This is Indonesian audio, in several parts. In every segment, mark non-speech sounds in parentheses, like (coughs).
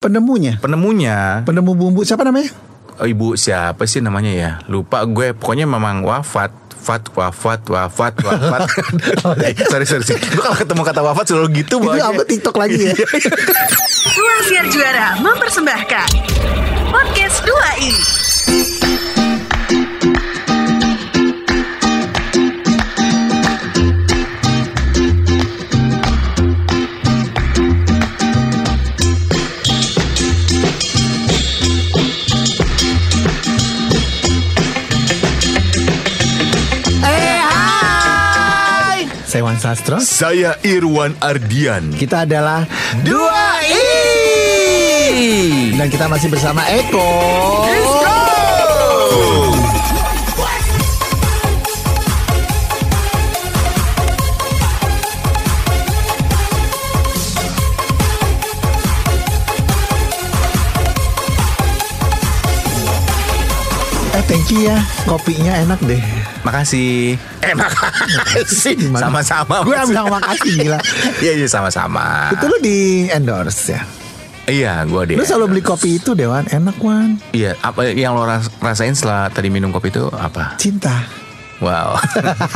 Penemunya, Penemunya penemu bumbu siapa namanya? oh, ibu siapa sih namanya ya? Lupa gue. Pokoknya memang wafat. Fat, wafat, wafat, wafat. (laughs) sorry, sorry, sorry. Gue kalau ketemu kata wafat selalu gitu. Itu apa TikTok lagi ya? Ruang Siar Juara mempersembahkan Podcast 2 i Saya Wan Sastro. Saya Irwan Ardian. Kita adalah Dua I. Dan kita masih bersama Eko. Eh thank you ya Kopinya enak deh Makasih. Eh, makasih. Gimana? Sama-sama. Gue bilang makasih gila (laughs) Iya, iya sama-sama. Itu lu di endorse ya Iya, gue deh. Lu selalu beli kopi itu Dewan Enak Wan Iya, apa yang lo ras- rasain setelah tadi minum kopi itu apa? Cinta Wow.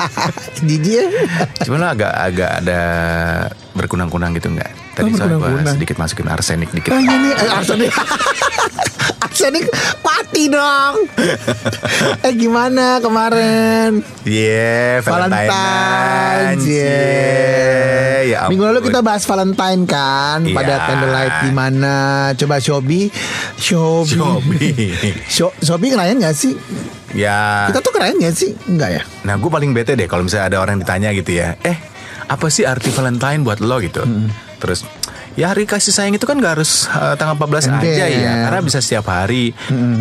(laughs) Jijik ya Cuma lo agak agak ada berkunang-kunang gitu nggak? Tadi Oh, soalnya gue sedikit masukin arsenik dikit. Oh iya nih eh, Arsenik (laughs) Arsenik mati dong (laughs) Eh gimana kemarin Yeah, Valentine Valentine. yeah. Ya ampun. Minggu lalu kita bahas Valentine kan Pada Iya. candlelight gimana Coba Shobi Shobi Shopee. (laughs) Sho- Shobi ngerayain gak sih? ya. Kita tuh ngerayain gak sih? Enggak ya? Nah, gue paling bete deh kalau misalnya ada orang ditanya gitu ya. Eh, apa sih arti Valentine buat lo gitu? Terus Ya hari kasih sayang itu kan gak harus eh, tanggal 14 aja Ember. ya Karena bisa setiap hari.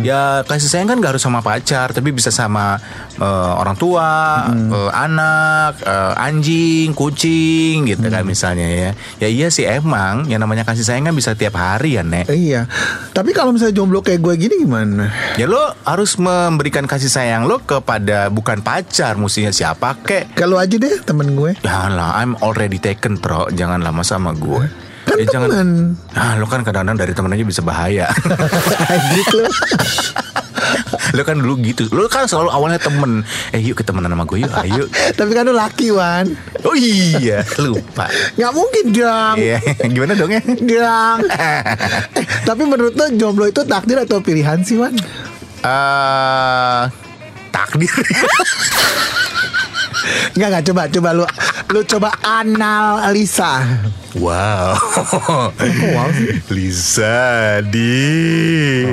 Ya kasih sayang kan gak harus sama pacar Tapi bisa sama eh, orang tua eh, Anak eh, Anjing Kucing gitu kan misalnya ya. Ya iya sih emang Yang namanya kasih sayang kan bisa tiap hari ya Nek. Iya. Tapi kalau misalnya jomblo kayak gue gini gimana? Ya lo harus memberikan kasih sayang lo kepada bukan pacar Mestinya siapa kek? Kalau aja deh temen gue. Janganlah, I'm already taken, bro. Jangan lama sama gue. Kan jangan. temen Ah, lo kan kadang-kadang dari temen aja bisa bahaya. Lu lo kan dulu gitu. Lo kan selalu awalnya temen. Eh, yuk ketemenan sama gue yuk. Ayo. Tapi kan lu laki Wan Oh iya, lupa. Nggak mungkin dong Iya, gimana dong ya? Dong eh, Tapi menurut lo jomblo itu takdir atau pilihan sih Wan? Eh, takdir. Nggak nggak coba coba lu lu coba analisa. wow. wow? Lisa di.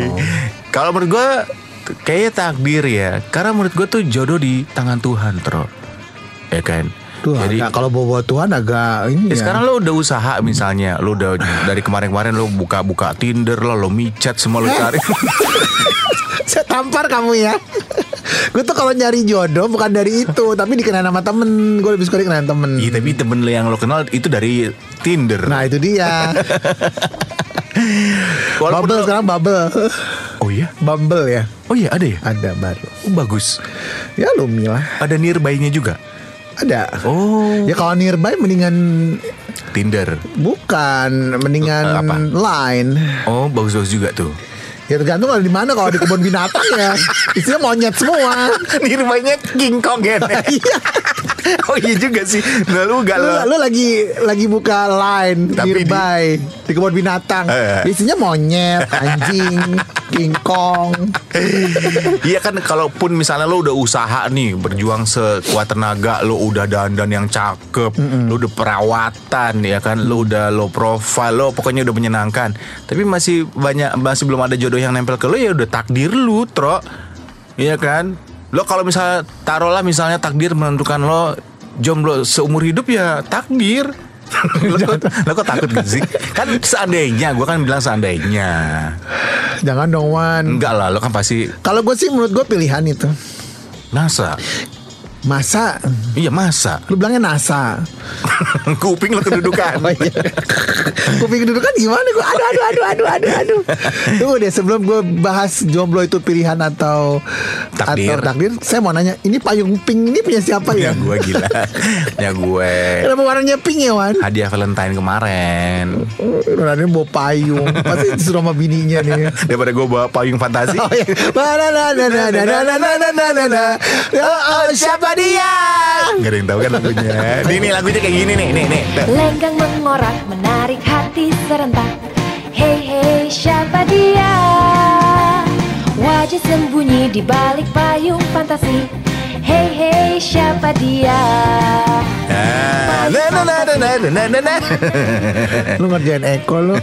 Kalau menurut gue kayaknya takdir ya. Karena menurut gue tuh jodoh di tangan Tuhan, Tro. Ya kan? Tuh, Jadi agak, kalau bawa Tuhan agak ini Ya, ya. sekarang lo udah usaha misalnya, lo udah dari kemarin-kemarin lo buka-buka Tinder lo, lo micet semua lo cari. (laughs) Saya tampar kamu ya. gue tuh kalau nyari jodoh bukan dari itu, tapi dikenal sama temen. Gue lebih suka dikenal temen. Iya tapi temen lo yang lo kenal itu dari Tinder. Nah itu dia. Walaupun bubble lo- sekarang bubble. Oh iya, Bumble ya. oh iya ada ya. Ada baru. Oh bagus. Ya lu milah. Ada nearby-nya juga. Ada. Oh, Ya kalau nearby mendingan Tinder. bukan, mendingan Eh, apa? line. Oh bagus-bagus juga tuh. Ya tergantung kalau di mana kalau di kebun binatang ya isinya monyet semua. nearby-nya King Kong ya. (laughs) Iya. (laughs) oh iya juga sih. Nah, lu gak Lu, lu lagi lagi buka line Tapi di- nearby di, kebun binatang. Eh. Isinya monyet, anjing, (laughs) King Kong. Iya kan kalaupun misalnya lo udah usaha nih berjuang sekuat tenaga lo udah dandan yang cakep lo udah perawatan ya kan lo udah lo profile lo pokoknya udah menyenangkan tapi masih banyak masih belum ada jodoh yang nempel ke lo ya udah takdir lu tro Iya kan lo kalau misalnya taruhlah misalnya takdir menentukan lo jomblo seumur hidup ya takdir (laughs) lo, kok, lo kok takut gitu sih kan seandainya gue kan bilang seandainya Jangan dong Wan. enggak lah lo kan pasti Kalau gue sih menurut gue pilihan itu. nasa Masa? Iya masa. Lu bilangnya NASA. (laughs) kuping lu kedudukan. oh, iya. kuping kedudukan gimana? Gua aduh aduh aduh aduh aduh aduh. Tunggu deh sebelum gue bahas jomblo itu pilihan atau takdir. atau takdir, saya mau nanya, ini payung pink ini punya siapa ya? Ya gue gila. ya gue. Kenapa warnanya pink ya Wan? Hadiah Valentine kemarin. Nurani bawa payung. Pasti disuruh sama bininya nih. Daripada gue bawa payung fantasi. oh, iya. (laughs) Oh, siapa dia? Gak ada yang tahu kan lagunya. Nih nih lagunya kayak gini nih Nih nih. Tuh. Lenggang mengorak menarik hati serentak. Hei hei siapa dia? Wajah sembunyi di balik payung fantasi. Hei hei siapa dia? Ah, na, na, na, na, na, na, na, na. Lu ngerjain Eko lu.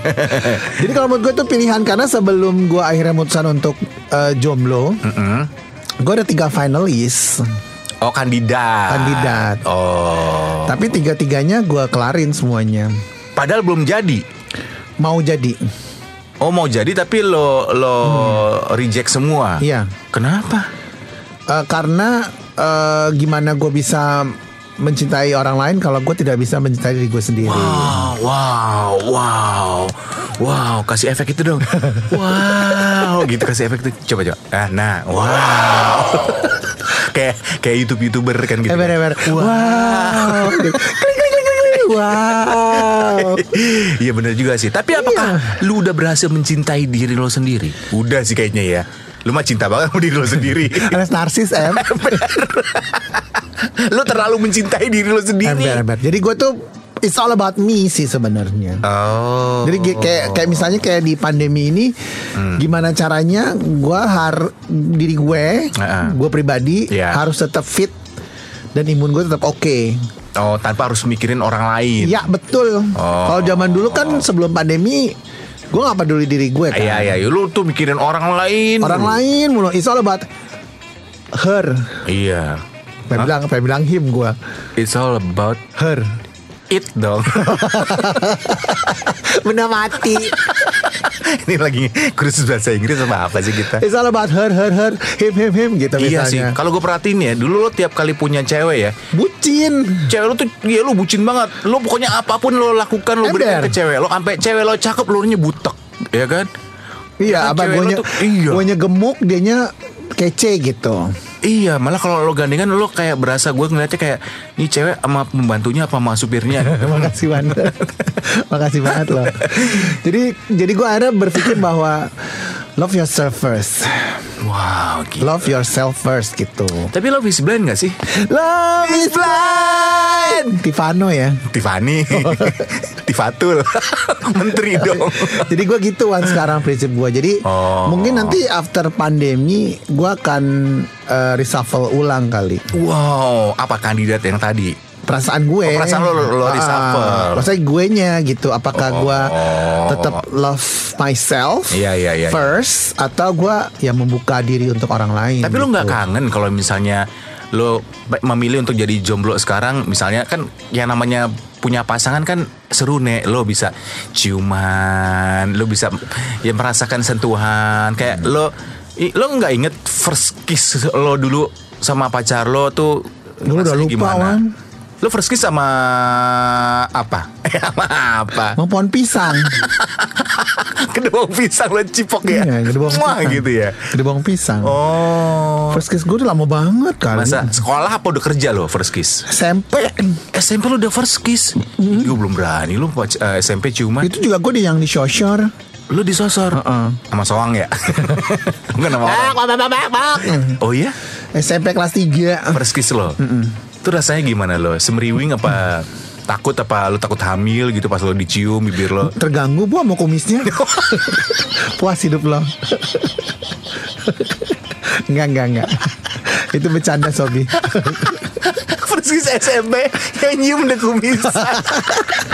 Jadi kalau menurut gue tuh pilihan Karena sebelum gue akhirnya mutusan untuk eh, jomblo Gue ada tiga finalis Oh kandidat. Kandidat. Oh. Tapi tiga-tiganya gue kelarin semuanya. Padahal belum jadi? Mau jadi. Oh mau jadi tapi lo lo reject semua? Iya. Kenapa? Eh, Karena eh, Gimana gue bisa Mencintai orang lain Kalau gue tidak bisa mencintai diri gue sendiri. Wow, wow, wow, wow, kasih efek itu dong. (laughs) Wow, gitu kasih efek itu. Coba coba. Ah, nah, wow. (laughs) kayak kayak YouTube youtuber kan gitu. Eber eber Wow klik. Wow (laughs) Iya bener juga sih. Tapi apakah lu udah berhasil mencintai diri lo sendiri? Udah sih kayaknya ya. Lu mah cinta banget sama diri lo sendiri. Anas narsis em lu terlalu mencintai diri lo sendiri. Ember ember Jadi gue tuh It's all about me sih sebenarnya Oh. Jadi kayak kayak misalnya kayak di pandemi ini Hmm. gimana caranya gua har diri gue, Heeh. gue pribadi Iya. harus tetap fit dan imun gue tetap oke. Oh, tanpa harus mikirin orang lain. Iya betul. Oh. Kalau zaman dulu kan sebelum pandemi gue nggak peduli diri gue kan. Iya, iya, lu tuh mikirin orang lain. Orang lain mulu. It's all about her. Iya. Pengen bilang, pengen bilang him gue. It's all about Her. It dong. (laughs) Benda mati. (laughs) Ini lagi kursus bahasa Inggris sama apa sih kita? It's all about her, her, her, him, him, him gitu Iya sih. misalnya. Kalau gue perhatiin ya, dulu lo tiap kali punya cewek ya, Bucin. cewek lo tuh ya lo bucin banget. Lo pokoknya apa pun lo lakukan lo berikan ke cewek lo, sampai cewek lo cakep lo butek, ya kan? Iya, Kan lo gue iya. Gemuk, dianya kece gitu. Iya, malah kalau lo gandengan lo kayak berasa gue ngeliatnya kayak ini cewek sama pembantunya apa sama supirnya. (laughs) Makasih banget. (laughs) Makasih banget loh. Jadi jadi gue akhirnya berpikir bahwa love yourself first. wow, gila. Love yourself first gitu. Tapi lo is blind gak sih? Love is blind. Tifano ya. Tiffany, (laughs) Tifatul, (laughs) menteri dong. (laughs) Jadi gue gitu kan sekarang prinsip gue. Jadi Oh. mungkin nanti after pandemi gue akan eh, reshuffle ulang kali. Wow, apa kandidat yang tadi? Perasaan gue Oh, perasaan lo- lo- lo Ah, reshuffle. perasaan gue nya gitu apakah gue Oh. tetap love myself Iya, iya, iya, iya. first atau gue ya membuka diri untuk orang lain Tapi lo gitu. nggak kangen kalau misalnya lo memilih untuk jadi jomblo sekarang, misalnya kan yang namanya punya pasangan kan seru nek lo bisa ciuman, lo bisa ya merasakan sentuhan, kayak lo i- lo nggak inget first kiss lo dulu sama pacar lo tuh Dulu udah lupa, Wan. Lo first kiss sama apa? (laughs) sama apa? mau pohon pisang (laughs) Kedua pisang lo cipok ya? Iya, bawang Wah pisang. gitu ya. bawang pisang Oh. first kiss gue udah lama banget kali Masa sekolah apa udah kerja lo first kiss? SMP SMP lu udah first kiss Gue belum berani Lu pac- eh, SMP ciuman itu juga gue di yang di sosor Lu disosor Heeh. Sama soang ya (laughs) Bukan sama orang Oh iya SMP kelas 3 First kiss lo Itu rasanya gimana lo? Semriwing apa Takut? Apa lu takut hamil gitu Pas lo dicium bibir lo? Terganggu bu sama kumisnya. (laughs) Puas hidup lo. Enggak, enggak, enggak. Itu bercanda Sobi. Kiss SMP Yang nyium udah (laughs)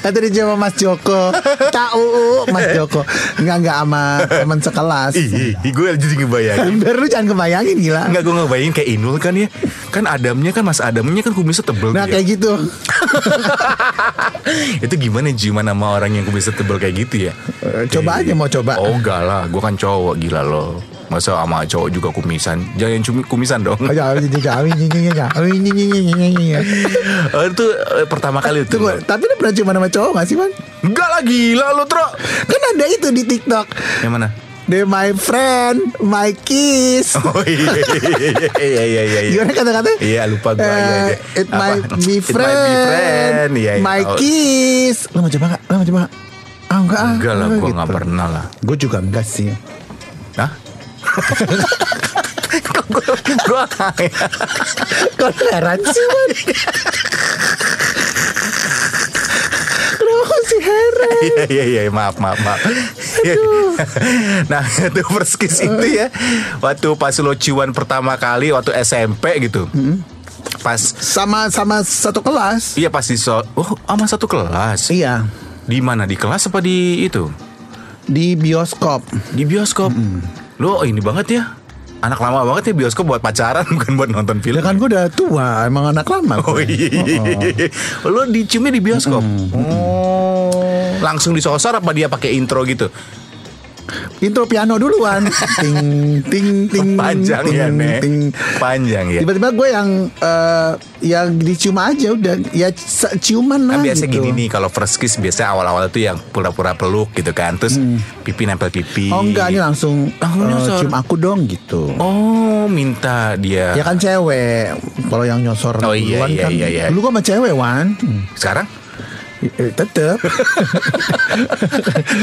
dia sama Mas Joko. Tahu Mas Joko. Enggak, enggak sama teman sekelas. Ih, gue jadi ngebayangin Biar lu jangan kebayangin gila. Enggak gue ngebayangin kayak Inul kan ya. Kan Adamnya kan Mas Adamnya kan kumisnya tebel Nah tuh ya. kayak gitu. (laughs) Itu gimana ciuman sama orang yang kumisnya tebel kayak gitu ya? Coba aja mau coba. Oh enggak lah. Gue kan cowok gila lo Masa sama cowok juga kumisan Jangan cumi kumisan dong Itu pertama kali tuh Tunggu, tapi lu pernah ciuman sama cowok gak sih, Man? Enggak lah gila lu Tro Kan ada itu di TikTok. Yang mana? They my friend, my kiss. (laughs) Oh iya iya iya iya iya. Gimana kata-kata? Iya lupa gua Eh, iya, iya. It Apa? be It friend. might be friend. Iya, iya. My Oh, kiss. Lo mau coba gak? Lo mau coba gak? Ah enggak ah. Enggak lah Ah, gua gitu. nggak pernah lah. Gue juga enggak sih. Hah? Gua- Gua Kok heran sih man? Kenapa masih heran? Iya iya iya maaf maaf maaf. nah itu first kiss itu ya waktu pas lo ciuman pertama kali waktu SMP gitu. Pas Sama sama satu kelas. iya pas di so oh sama satu kelas. Iya. Di mana di kelas apa di itu? Di bioskop. Di bioskop. Lo ini banget ya. Anak lama banget ya bioskop buat pacaran (laughs) bukan buat nonton film. Ya kan gue udah tua, emang anak lama. Oh iya. Lo diciumnya di bioskop. Oh. Langsung disosor apa dia pakai intro gitu? Intro piano duluan. (laughs) ting ting ting. Panjang ting, ya, Nek. ting. Panjang ya. Tiba-tiba gue yang eh, yang dicium aja udah ya ciuman lah Kan biasa gitu. gini nih kalau first kiss biasa awal-awal itu yang pura-pura peluk gitu kan. Terus pipi nempel pipi. Oh enggak ini langsung Oh, eh, nyosor. cium aku dong gitu. Oh, minta dia. Ya kan cewek Kalau yang nyosor Oh, iya, duluan iya, kan iya, iya. Dulu gue sama cewek Wan Hmm. Sekarang Eh, Tetep (laughs)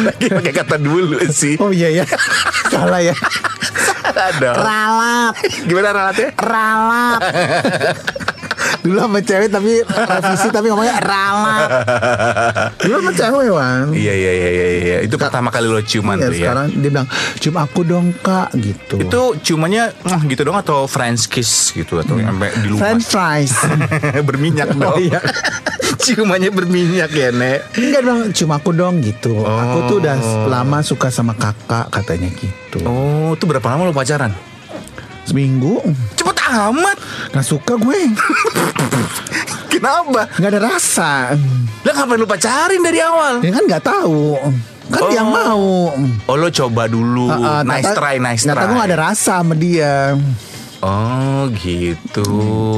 lagi pakai kata dulu sih. Oh iya ya Salah ya Ada. Ralat Gimana ralatnya? Ralat (laughs) Dulu sama cewek tapi Revisi tapi ngomongnya ralat Dulu sama cewek Wan Iya iya iya iya iya. Itu pertama kali lo ciuman Iya tuh ya. sekarang dia bilang Cium aku dong kak gitu Itu ciumannya gitu dong atau French kiss gitu atau sampai di luar French fries (laughs) berminyak dong. Oh, iya. Ciumannya berminyak ya, Nek. Enggak dong Cium aku dong gitu Aku tuh udah Oh. lama suka sama kakak Katanya gitu Oh, itu berapa lama lo pacaran? Seminggu Cepet amat. Gak suka gue (laughs) Kenapa? Gak ada rasa Lah ngapain lu pacarin dari awal? Ya kan nggak tahu Kan Oh. dia yang mau Oh lo coba dulu Ah, ah, Nice ternyata- try, nice Ternyata try gue gak ada rasa sama dia Oh gitu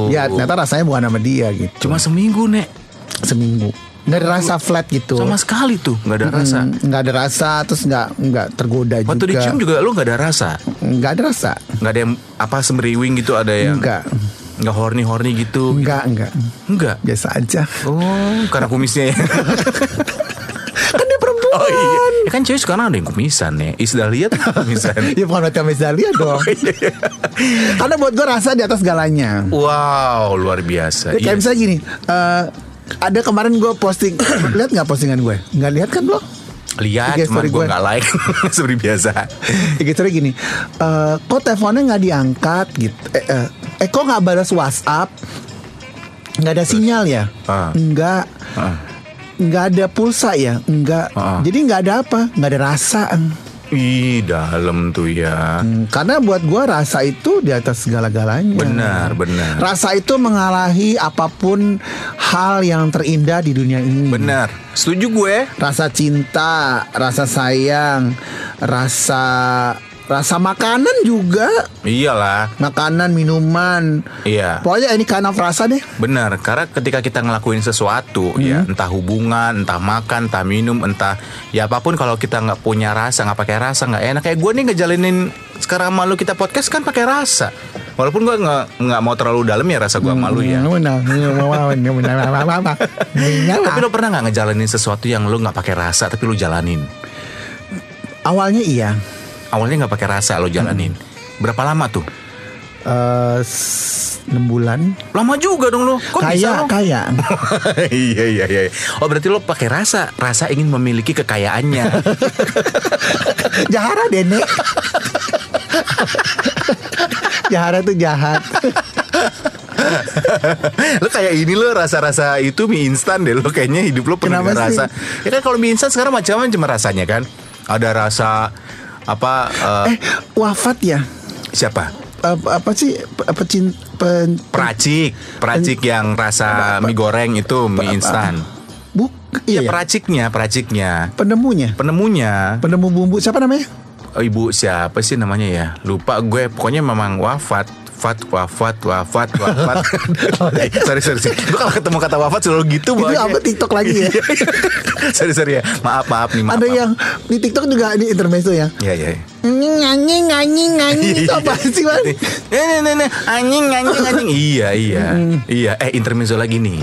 Ya ternyata rasanya bukan sama dia gitu Cuma seminggu Nek Seminggu. Gak ada rasa flat gitu. Sama sekali tuh. Gak ada rasa. Hmm, nggak ada rasa Terus nggak nggak tergoda Waktu juga. dicium juga lo gak ada rasa? Nggak ada rasa. Gak ada yang apa semeriwing gitu Ada yang Enggak Gak horny-horny gitu? Enggak Enggak Enggak Biasa aja. Oh karena kumisnya ya. (laughs) Kan dia perempuan. Oh iya. Ya kan cewek sekarang ada yang kumisan ya. Isdah lihat kumisan. (laughs) Ya bukan macam Miss Dahlia dong. Karena buat gue rasa di atas galanya. Wow luar biasa. Ya, Kayak Iya. misalnya gini eh, Ada kemarin gue posting (coughs) Lihat nggak postingan gue? Nggak lihat kan lo? Lihat cuman story gue gue. gak like (laughs) (laughs) Seperti biasa Ya gitu gini eh, Kok teleponnya nggak diangkat gitu eh, eh, eh, kok nggak balas WhatsApp nggak ada sinyal ya Ah. nggak Ah. nggak ada pulsa ya nggak Ah. jadi nggak ada apa nggak ada rasa Ih dalam tuh ya. Hmm, karena buat gua rasa itu di atas segala-galanya. Benar benar. Rasa itu mengalahi apa pun hal yang terindah di dunia ini. Benar Setuju gue. Rasa cinta rasa sayang rasa rasa makanan juga. Iyalah. Makanan minuman. Iya. Pokoknya ini of rasa deh. Benar, karena ketika kita ngelakuin sesuatu ya, entah hubungan, entah makan, entah minum, entah ya apa pun kalau kita nggak punya rasa, nggak pakai rasa, nggak enak. Kayak gue nih ngejalanin sekarang malu kita podcast kan pakai rasa. Walaupun gue nggak nggak mau terlalu dalam ya rasa gue malu ya. Tapi lo pernah nggak ngejalanin sesuatu yang lo nggak pakai rasa tapi lo jalanin? awalnya iya Awalnya nggak pakai rasa lo jalanin. Berapa lama tuh? Eh, s- enam bulan Lama juga dong lo. Kok bisa kaya lo? kaya (laughs) iya iya iya. Oh berarti lo pakai rasa, rasa ingin memiliki kekayaannya. (laughs) Jahara Dene (laughs) Jahara (laughs) tuh jahat lo kayak ini lo rasa-rasa itu mie instan deh lo kayaknya hidup lo Kenapa sih? rasa. Ya kan kalau mie instan sekarang macam-macam rasanya kan. Ada rasa apa eh, Eh wafat ya siapa? apa, apa sih apa cin pen, Peracik, peracik yang rasa mie goreng itu mie instan. buk Ya iya ya. peraciknya, peraciknya. penemunya Penemunya penemu bumbu siapa namanya ibu siapa sih namanya ya? Lupa gue. Pokoknya memang wafat. Wafat, wafat, wafat, wafat. (laughs) Eh, sorry, sorry, sorry. Gue kalau ketemu kata wafat selalu gitu. Itu apa TikTok lagi ya? (laughs) sorry, sorry ya. Maaf, maaf nih. Maaf, Ada maaf. yang di TikTok juga di intermezzo ya. Iya, iya. iya. Nyanyi nyanyi nyanyi (laughs) itu apa sih Wan? Eh, nah, nah, nah. anjing, anjing, anjing. iya, iya, iya. Eh, intermezzo lagi nih.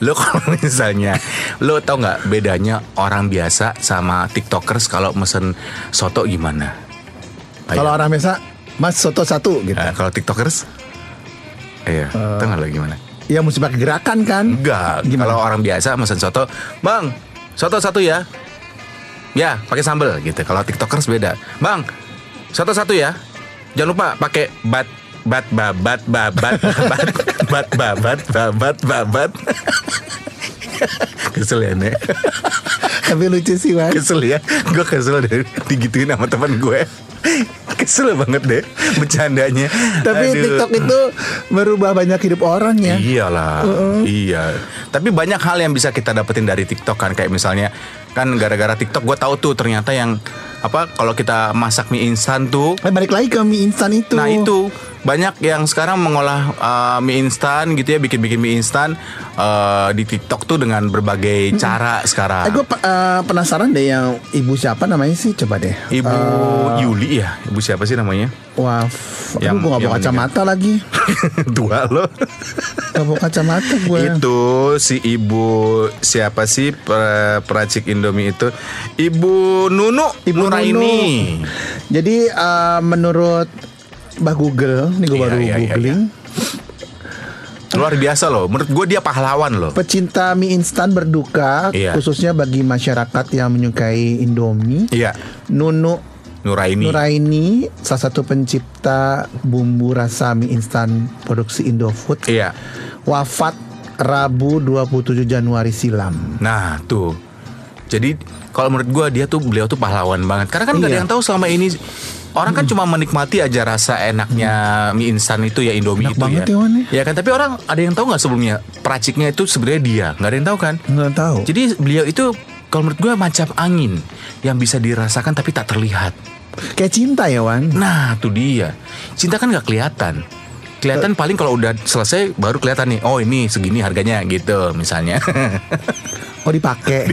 Lo kalau (laughs) misalnya, lo tau nggak bedanya orang biasa sama tiktokers kalau mesen soto gimana? Kalau orang biasa Mas soto satu gitu. Eh, kalau tiktokers, iya, tau nggak lo gimana? Ya mesti pakai gerakan kan? Enggak. Gimana? Kalau orang biasa mesen soto, bang, soto satu ya. Ya, pakai sambal gitu. Kalau tiktokers beda, bang, soto satu ya. Jangan lupa pakai bat bat babat babat babat bat babat (laughs) babat babat. Kesel ya nek Tapi lucu sih Wan. Kesel ya Gue kesel deh Digituin sama teman gue Kesel banget deh Bercandanya Tapi Aduh. TikTok itu merubah banyak hidup orang ya. Iyalah, iya. Tapi banyak hal yang bisa kita dapetin dari TikTok kan, kayak misalnya kan gara-gara TikTok gue tahu tuh ternyata yang apa kalau kita masak mie instan tuh, Eh, balik lagi ke mie instan itu. nah itu banyak yang sekarang mengolah uh, mie instan gitu ya, bikin-bikin mie instan uh, di TikTok tuh dengan berbagai cara sekarang. Eh, gue penasaran deh yang ibu siapa namanya sih coba deh. Ibu Eh, Yuli ya, ibu siapa sih namanya? Wah, Yang- gue gak bawa kacamata lagi. (laughs) Tua lo. Gak bawa kacamata gue. Itu si ibu siapa sih per- peracik Indomie itu? Ibu Nunu, Ibu Nuraini. Jadi eh, menurut Mbah Google, nih gue Iya, baru iya, iya, googling. Luar biasa loh. Menurut gue dia pahlawan loh. Pecinta mie instan berduka, Iya. khususnya bagi masyarakat yang menyukai Indomie. Iya, Nunu Nuraini. Nuraini, salah satu pencipta bumbu rasa mie instan produksi Indofood, Iya. wafat Rabu 27 Januari silam. Nah tuh. Jadi kalau menurut gue dia tuh beliau tuh pahlawan banget. Karena kan nggak ada Iya. yang tahu selama ini orang kan cuma menikmati aja rasa enaknya mie instan itu ya Indomie Enak itu banget ya. ya, ya. Ya kan. Tapi orang ada yang tahu nggak sebelumnya peraciknya itu sebenarnya dia. Nggak ada yang tahu kan? Nggak tahu. Jadi beliau itu kalau menurut gue macam angin yang bisa dirasakan tapi tak terlihat. Kayak cinta ya Wan. Nah, tuh dia. Cinta kan nggak kelihatan. Kelihatan paling kalau udah selesai baru kelihatan nih. Oh ini segini harganya gitu misalnya. (laughs) Oh dipakai.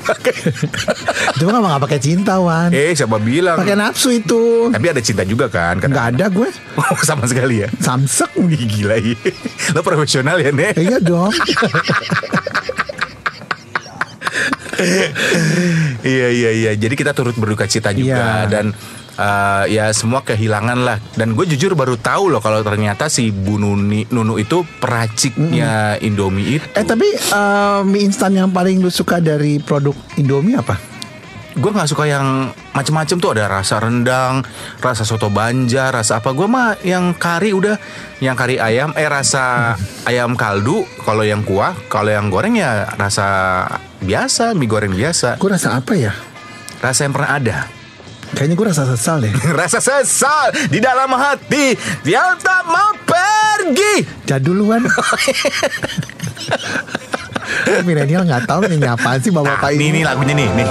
(laughs) Cuma kan nggak pakai cinta Wan. eh siapa bilang? Pakai nafsu itu. Tapi ada cinta juga kan? Nggak ada gue. (laughs) Sama sekali ya. Samsek. (laughs) Gila iya. Lo profesional ya, Nek? Iya dong. iya, iya, iya. Jadi kita turut berduka cita juga Iya. dan eh, ya semua kehilangan lah. Dan gue jujur baru tahu loh kalau ternyata si Bu Nuni, Nunu itu peraciknya Indomie itu. Eh tapi eh, mie instan yang paling lu suka dari produk Indomie apa? gue nggak suka yang macem-macem tuh ada rasa rendang, rasa soto banjar, rasa apa. Gue mah yang kari udah, yang kari ayam, eh rasa ayam kaldu. Kalau yang kuah, kalau yang goreng ya rasa biasa, mie goreng biasa. Gue rasa apa ya? Rasa yang pernah ada. Kayaknya gue rasa sesal deh. (laughs) rasa sesal di dalam hati yang tak mau pergi. Jaduluan. (laughs) Milenial nggak tahu ini apaan sih Nah, bapak-bapak ini, ini. ini lagunya nih, nih.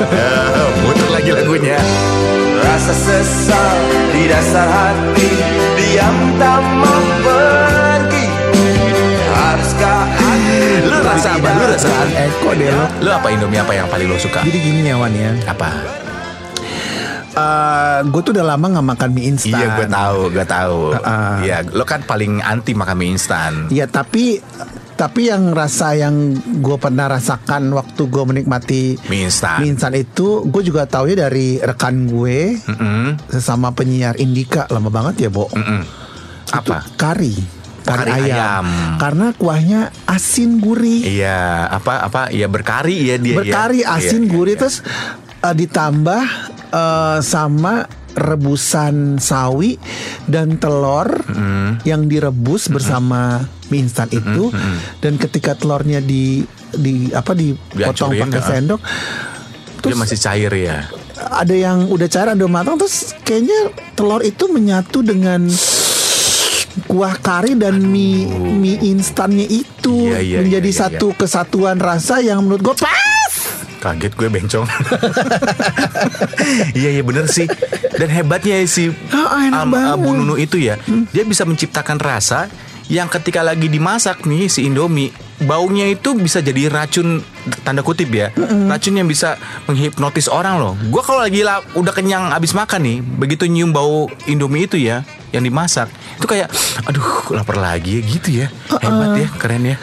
Muter lagi lagunya. Rasa sesal di dasar hati Diam tak mau pergi Haruskah Lu rasa apa? Lu rasa apa? Eko deh lo. Lu apa Indomie apa yang paling lo suka? Jadi gini ya Wan ya. Apa? Gue tuh udah lama nggak makan mie instan. Iya gue tahu, gue tahu. Iya, lo kan paling anti makan mie instan. Iya tapi tapi yang rasa yang gue pernah rasakan waktu gue menikmati Mie instan. mie instan itu gue juga tahu ya dari rekan gue Mm-mm, sesama penyiar Indika lama banget ya Bo. mm-mm. Itu Apa? Kari. Kari, Kari ayam. ayam. Karena kuahnya asin gurih. Iya, apa apa? Iya berkari ya dia. berkari ya. asin Iya, gurih iya, terus eh, ditambah eh, sama rebusan sawi dan telur Mm-hmm. yang direbus bersama mie instan itu. Dan ketika telurnya di di apa dipotong pakai ya. sendok Dia terus masih cair ya. ada yang udah cair ada yang matang terus kayaknya telur itu menyatu dengan kuah kari dan mie mie instannya itu Iya, iya, menjadi iya, iya, satu kesatuan rasa yang menurut gue Kaget gue bencong. (laughs) iya iya bener sih. Dan hebatnya si Oh, enak Am- banget. Bu Nunu itu ya, dia bisa menciptakan rasa yang ketika lagi dimasak nih si Indomie, baunya itu bisa jadi racun tanda kutip ya. Racun yang bisa menghipnotis orang loh. Gua kalau lagi la- udah kenyang abis makan nih, begitu nyium bau Indomie itu ya yang dimasak, itu kayak aduh lapar lagi ya gitu ya. Hebat ya, keren ya.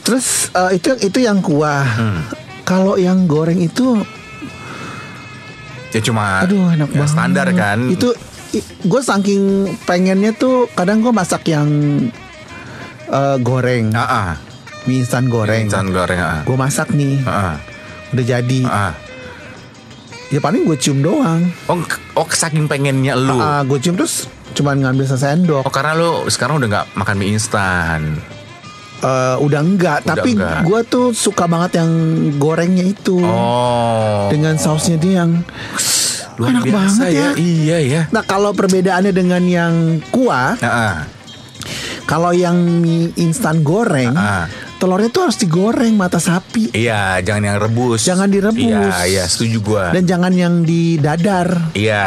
Terus eh, itu itu yang kuah. Hmm. Kalau yang goreng itu Ya cuma aduh enak ya, banget. standar kan. Itu gue saking pengennya tuh kadang gue masak yang eh, goreng, Ah, ah. mie instan goreng. Instan goreng. Ah, Gue masak nih, ah. udah jadi. ah. Ya paling gue cium doang. Oh, oh saking pengennya lu. Ah, gue cium terus cuman ngambil sendok. Oh karena lu sekarang udah nggak makan mie instan. Eh, udah enggak, Udah tapi gue tuh suka banget yang gorengnya itu. Oh. Dengan sausnya dia yang luar enak biasa banget ya. Iya ya. Nah kalau perbedaannya dengan yang kuah, Ah, ah. kalau yang mie instan goreng, Ah. telurnya tuh harus digoreng mata sapi Iya, jangan yang rebus. Jangan direbus. Iya, iya, setuju gua. dan jangan yang didadar, Iya.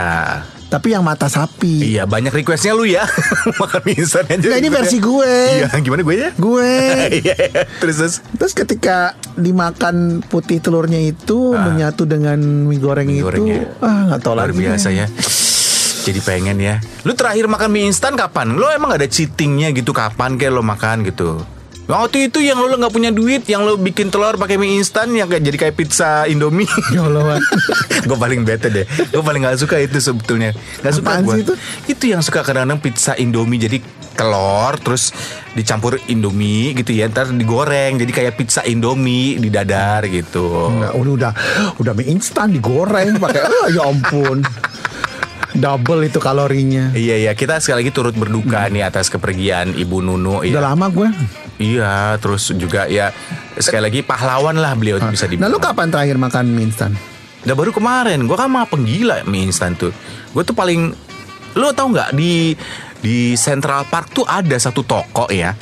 Tapi yang mata sapi. Iya, banyak requestnya lu ya. (laughs) Makan mie instan aja. Nah, ini versi gue. Iya, gimana gue ya? Gue. Iya, (laughs) iya. terus terus. Terus ketika dimakan putih telurnya itu Ah. menyatu dengan mie goreng Mie itu, gorengnya. ah nggak tahu Luar lagi. biasa ya. Jadi pengen ya. Lu terakhir makan mie instan kapan? Lu emang ada cheatingnya gitu kapan kayak lo makan gitu? Waktu itu yang lu nggak punya duit, yang lu bikin telur pakai mie instan yang kayak jadi kayak pizza Indomie. (laughs) Ya Allah, (laughs) gue paling bete deh. Gue paling nggak suka itu sebetulnya. Gak suka gue. itu? Itu yang suka kadang-kadang pizza Indomie jadi telur terus dicampur Indomie gitu ya. Ntar digoreng jadi kayak pizza Indomie di dadar gitu. Nggak, udah udah udah mie instan digoreng pakai oh, (laughs) ya ampun. Double itu kalorinya. Iya iya kita sekali lagi turut berduka nih atas kepergian Ibu Nunu. Udah Iya. lama gue. Iya, terus juga ya sekali lagi pahlawan lah beliau bisa Nah dibilang. lu kapan terakhir makan mie instan? Udah baru kemarin, gue kan mah penggila mie instan tuh. Gue tuh paling, lo tau nggak di di Central Park tuh ada satu toko ya,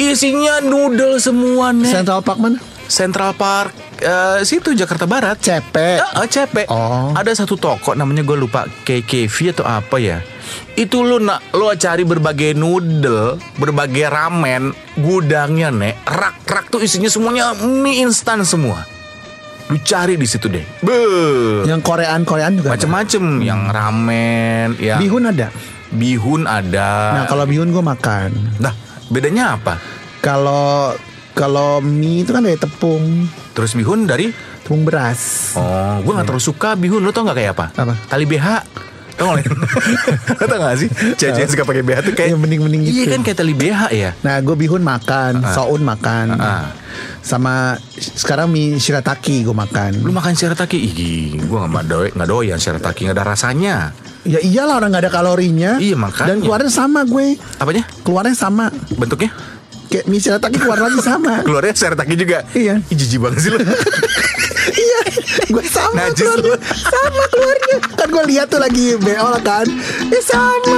isinya noodle semua nih. Central Park mana? Central Park eh, situ Jakarta Barat. Cepet. Ah, ah, cepet. Oh. Ada satu toko namanya gue lupa KKV atau apa ya. Itu lu nak lo cari berbagai noodle, berbagai ramen, gudangnya nek, rak-rak tuh isinya semuanya mie instan semua. Lu cari di situ deh. Be. Yang Koreaan Koreaan juga. Macem-macem yang ramen, yang Bihun ada. bihun ada. Nah kalau bihun gue makan. Nah, bedanya apa? Kalau kalau mie itu kan dari tepung, Terus bihun dari tepung beras. Oh, gue gak terlalu suka bihun. Lo tau gak kayak apa? Apa? Tali BH. Tau gak? Lo tau gak sih? Yang suka pakai BH tuh kayak Yang bening-bening Iya gitu. kan kayak tali BH ya. Nah gue bihun makan, soun makan, Ah. sama sekarang mie shirataki gue makan. Lu makan shirataki? Ih, gue gak doy, gak doyan shirataki. Gak ada rasanya. Ya iyalah orang nggak ada kalorinya. Iya, makanya. Dan keluarnya sama gue, Apanya? keluarnya sama. Bentuknya? Kayak mie shirataki keluar lagi sama. (laughs) Keluarnya shirataki juga? Iya. Ih, jijik banget sih lu. (laughs) iya, gue sama Najis keluarnya, lu. sama keluarnya. Kan gue lihat tuh lagi beol kan, ya sama.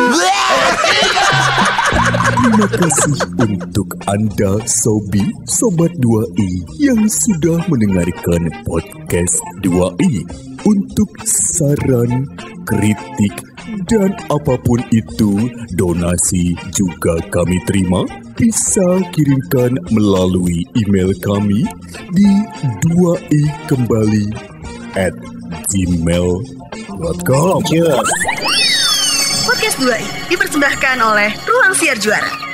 Terima kasih untuk Anda Sobi Sobat 2i yang sudah mendengarkan podcast 2i. Untuk saran, kritik, dan apa pun itu, donasi juga kami terima. Bisa kirimkan melalui email kami di 2i kembali at gmail.com. Podcast 2i dipersembahkan oleh Ruang Siar Juara.